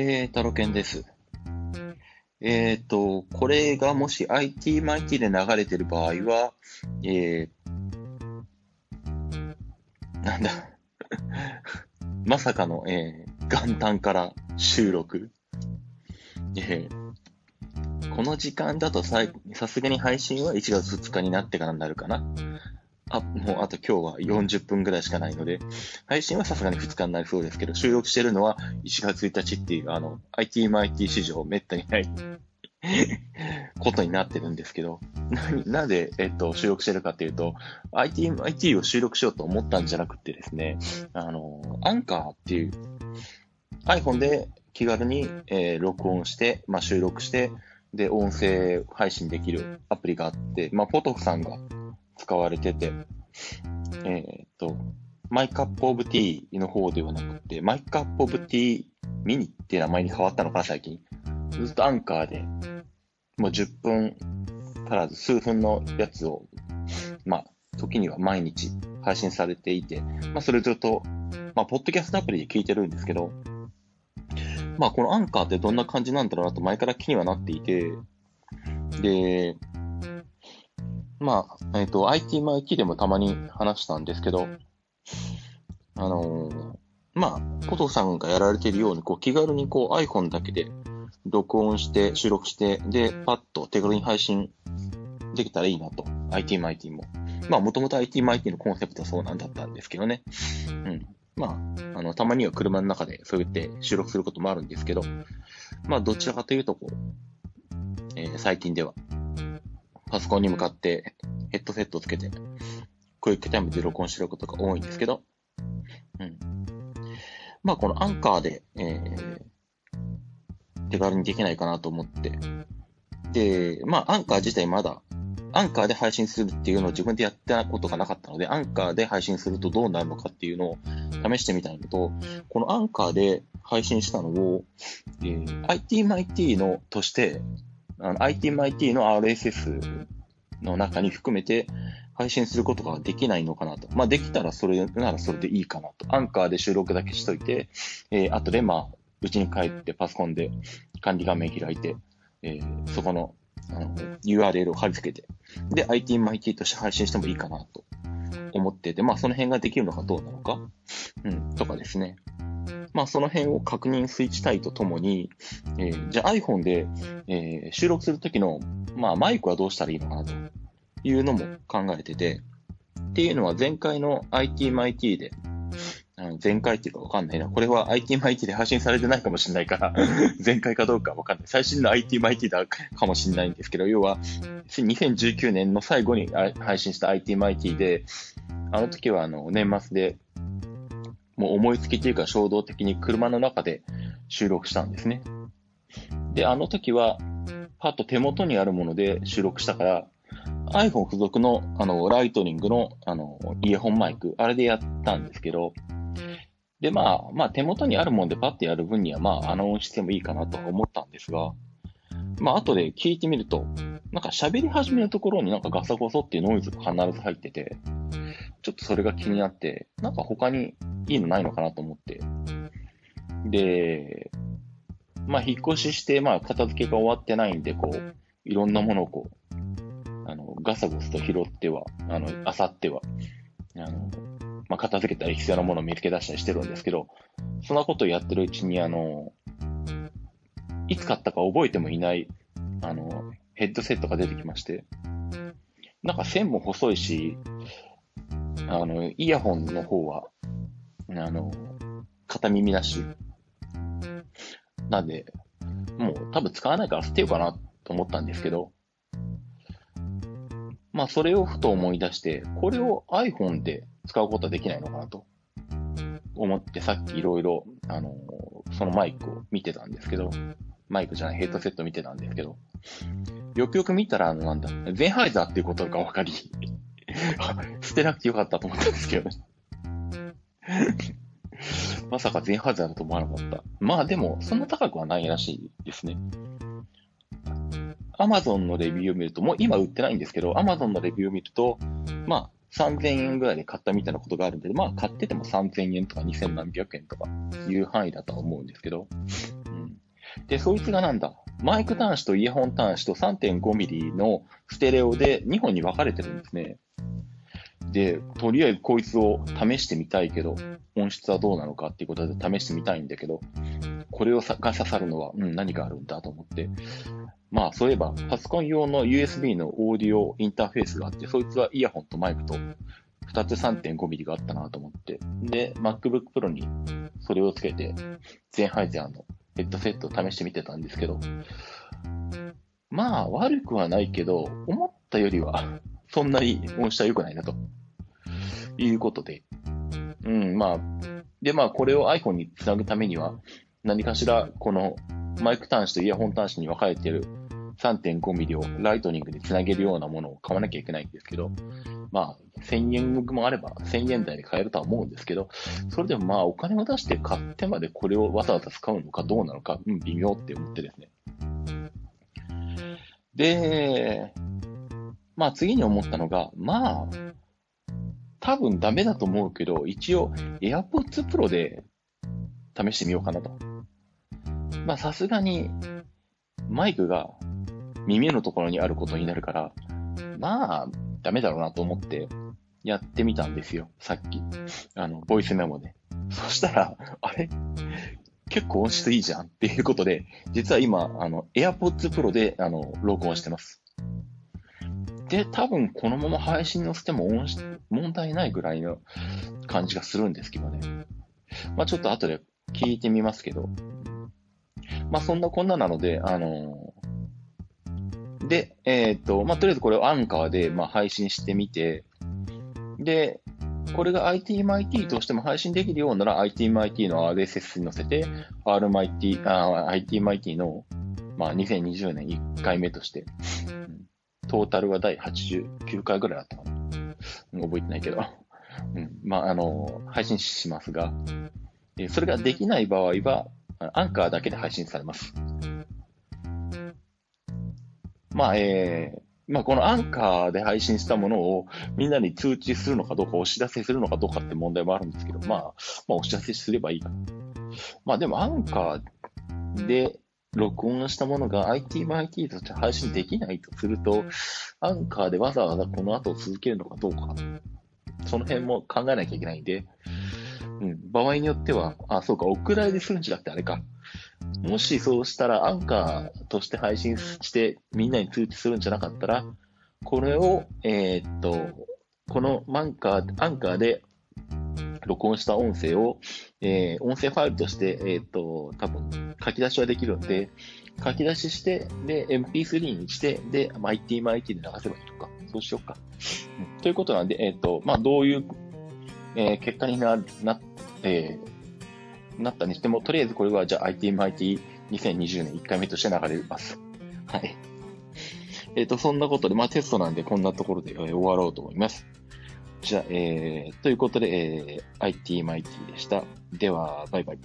えー、タロケンです。えっ、と、これがもし IT マイティで流れてる場合は、えー、なんだ、まさかの、えー、元旦から収録。えーこの時間だとささすがに配信は1月2日になってからになるかな。あ、もうあと今日は40分ぐらいしかないので、配信はさすがに2日になりそうですけど、収録してるのは1月1日っていう、あの、IT マイティ史上めったにない ことになってるんですけど、な、なんで、えっと、収録してるかっていうと、IT、IT を収録しようと思ったんじゃなくてですね、あの、アンカーっていう iPhone で気軽に、えー録音して、まあ、収録して、で、音声配信できるアプリがあって、まあ、ポトフさんが使われてて、えーっと、 My Cup of Teaの方ではなくて、 My Cup of Tea Miniっていう名前に変わったのかな、最近。ずっとアンカーで、もう10分足らず、数分のやつを、まあ、時には毎日配信されていて、まあ、それずっと、まあ、ポッドキャストアプリで聞いてるんですけど、まあ、このアンカーってどんな感じなんだろうなと前から気にはなっていて、で、まあ、えっ、と、IT マイティでもたまに話したんですけど、あのーまあ、ポトさんがやられているように、こう、気軽にこう iPhone だけで録音して、収録して、で、パッと手軽に配信できたらいいなと。IT マイティも。まあ、もともと IT マイティのコンセプトはそうなんだったんですけどね。うん。まあ、あの、たまには車の中でそう言って収録することもあるんですけど、まあ、どちらかというと、こう、えー最近では、パソコンに向かってヘッドセットをつけて、クイックタイムで録音してることが多いんですけど、うん。まあ、このアンカーで、えー手軽にできないかなと思って、で、まあ、アンカー自体まだ、アンカーで配信するっていうのを自分でやったことがなかったので、アンカーで配信するとどうなるのかっていうのを試してみたいのと、このアンカーで配信したのを、えー ITMIT のとして、あの ITMIT の RSS の中に含めて配信することができないのかなと。まあ、できたらそれならそれでいいかなと。アンカーで収録だけしといて、えー後でまあ、うちに帰ってパソコンで管理画面開いて、えーそこのあの URL を貼り付けて、で、ITMIT として配信してもいいかなと思ってて、まあその辺ができるのかどうなのか、うん、とかですね。まあその辺を確認スイッチたいとともに、えーじゃあ iPhone で、えー収録するときの、まあマイクはどうしたらいいのかなというのも考えてて、っていうのは前回の ITMIT で、前回っていうかわかんないな。これは ITMIT で配信されてないかもしれないから、前回かどうかわかんない。最新の ITMIT だかもしれないんですけど、要は、2019年の最後に配信した ITMIT で、あの時はあの年末で、もう思いつきというか衝動的に車の中で収録したんですね。で、あの時は、パッと手元にあるもので収録したから、iPhone 付属の、あの、ライトニングの、あの、イヤホンマイク、あれでやったんですけど、で、まあ、まあ、手元にあるもんでパッてやる分には、まあ、あの音質でもいいかなと思ったんですが、まあ、後で聞いてみると、なんか喋り始めのところになんかガサゴソっていうノイズが必ず入ってて、ちょっとそれが気になって、なんか他にいいのないのかなと思って。で、まあ、引っ越しして、まあ、片付けが終わってないんで、こう、いろんなものをこう、あの、ガサゴソと拾っては、あの、あさっては、あの、まあ、片付けたり必要なものを見つけ出したりしてるんですけど、そんなことをやってるうちに、あの、いつ買ったか覚えてもいない、あの、ヘッドセットが出てきまして、なんか線も細いし、あの、イヤホンの方は、あの、片耳なし。なんで、もう多分使わないから捨てようかなと思ったんですけど、まあそれをふと思い出して、これを iPhone で使うことはできないのかなと。思ってさっきいろいろ、あの、そのマイクを見てたんですけど、マイクじゃないヘッドセット見てたんですけど、よくよく見たら、あの、なんだ、ゼンハイザーっていうことが分かり、捨てなくてよかったと思ったんですけどね。まさかゼンハイザーだと思わなかった。まあでも、そんな高くはないらしいですね。アマゾンのレビューを見ると、もう今売ってないんですけど、アマゾンのレビューを見ると、まあ、3000円ぐらいで買ったみたいなことがあるんで、まあ、買ってても3000円とか2000何百円とかいう範囲だとは思うんですけど、うん。で、そいつがなんだ、マイク端子とイヤホン端子と 3.5mm のステレオで2本に分かれてるんですね。で、とりあえずこいつを試してみたいけど、音質はどうなのかっていうことで試してみたいんだけど、これをが刺さるのは、うん、何があるんだと思って。まあ、そういえば、パソコン用の USB のオーディオインターフェースがあって、そいつはイヤホンとマイクと2つ 3.5mm があったなと思って。で、MacBook Pro にそれをつけて、ゼンハイゼアのヘッドセットを試してみてたんですけど、まあ、悪くはないけど、思ったよりは、そんなに音質は良くないなと。いうことで。うん、まあ、で、まあ、これを iPhone につなぐためには、何かしら、このマイク端子とイヤホン端子に分かれている 3.5mm をライトニングにつなげるようなものを買わなきゃいけないんですけど、まあ、1000円もあれば1000円台で買えるとは思うんですけど、それでもまあ、お金を出して買ってまでこれをわざわざ使うのかどうなのか、うん、微妙って思ってですね。で、まあ次に思ったのが、まあ、多分ダメだと思うけど、一応 AirPods Pro で試してみようかなと。まあさすがにマイクが耳のところにあることになるから、まあダメだろうなと思ってやってみたんですよ。さっき。あの、ボイスメモで。そしたら、あれ？結構音質いいじゃんっていうことで、実は今、あの、AirPods Pro で、あの、録音してます。で、多分このまま配信に載せても問題ないぐらいの感じがするんですけどね。まあちょっと後で聞いてみますけど。まあそんなこんななので、あのー、で、えっ、と、まあとりあえずこれをアンカーで、まあ、配信してみて、で、これが ITMIT としても配信できるようなら ITMIT の RSS に載せて、RMIT、ITMIT の、まあ、2020年1回目として、トータルは第89回ぐらいだったかな。覚えてないけど。うん。まあ、あの、配信しますが、えそれができない場合は、アンカーだけで配信されます。まあ、えー、まあ、このアンカーで配信したものをみんなに通知するのかどうか、お知らせするのかどうかって問題もあるんですけど、まあ、まあ、お知らせすればいいかな。まあ、でもアンカーで録音したものが ITMIT として配信できないとすると、アンカーでわざわざこの後続けるのかどうか、その辺も考えなきゃいけないんで、うん、場合によっては、あ、そうか、お蔵入りするんじゃなくてあれか。もしそうしたら、アンカーとして配信してみんなに通知するんじゃなかったら、これを、えー、っと、このマンカー、アンカーで録音した音声を、えー、音声ファイルとして、えっ、と、多分書き出しはできるんで、書き出しして、で、MP3 にして、で、まあ、ITMIT で流せばいいとか、そうしようか。うん、ということなんで、えっ、と、まあ、どういう、えー、結果にな、な、えー、なったにしても、とりあえずこれはじゃあ ITMIT2020 年1回目として流れます。はい。えっ、と、そんなことで、まあ、テストなんでこんなところで、えー、終わろうと思います。じゃあ、えー、ということで、えー、IT マイティでした。では、バイバイ。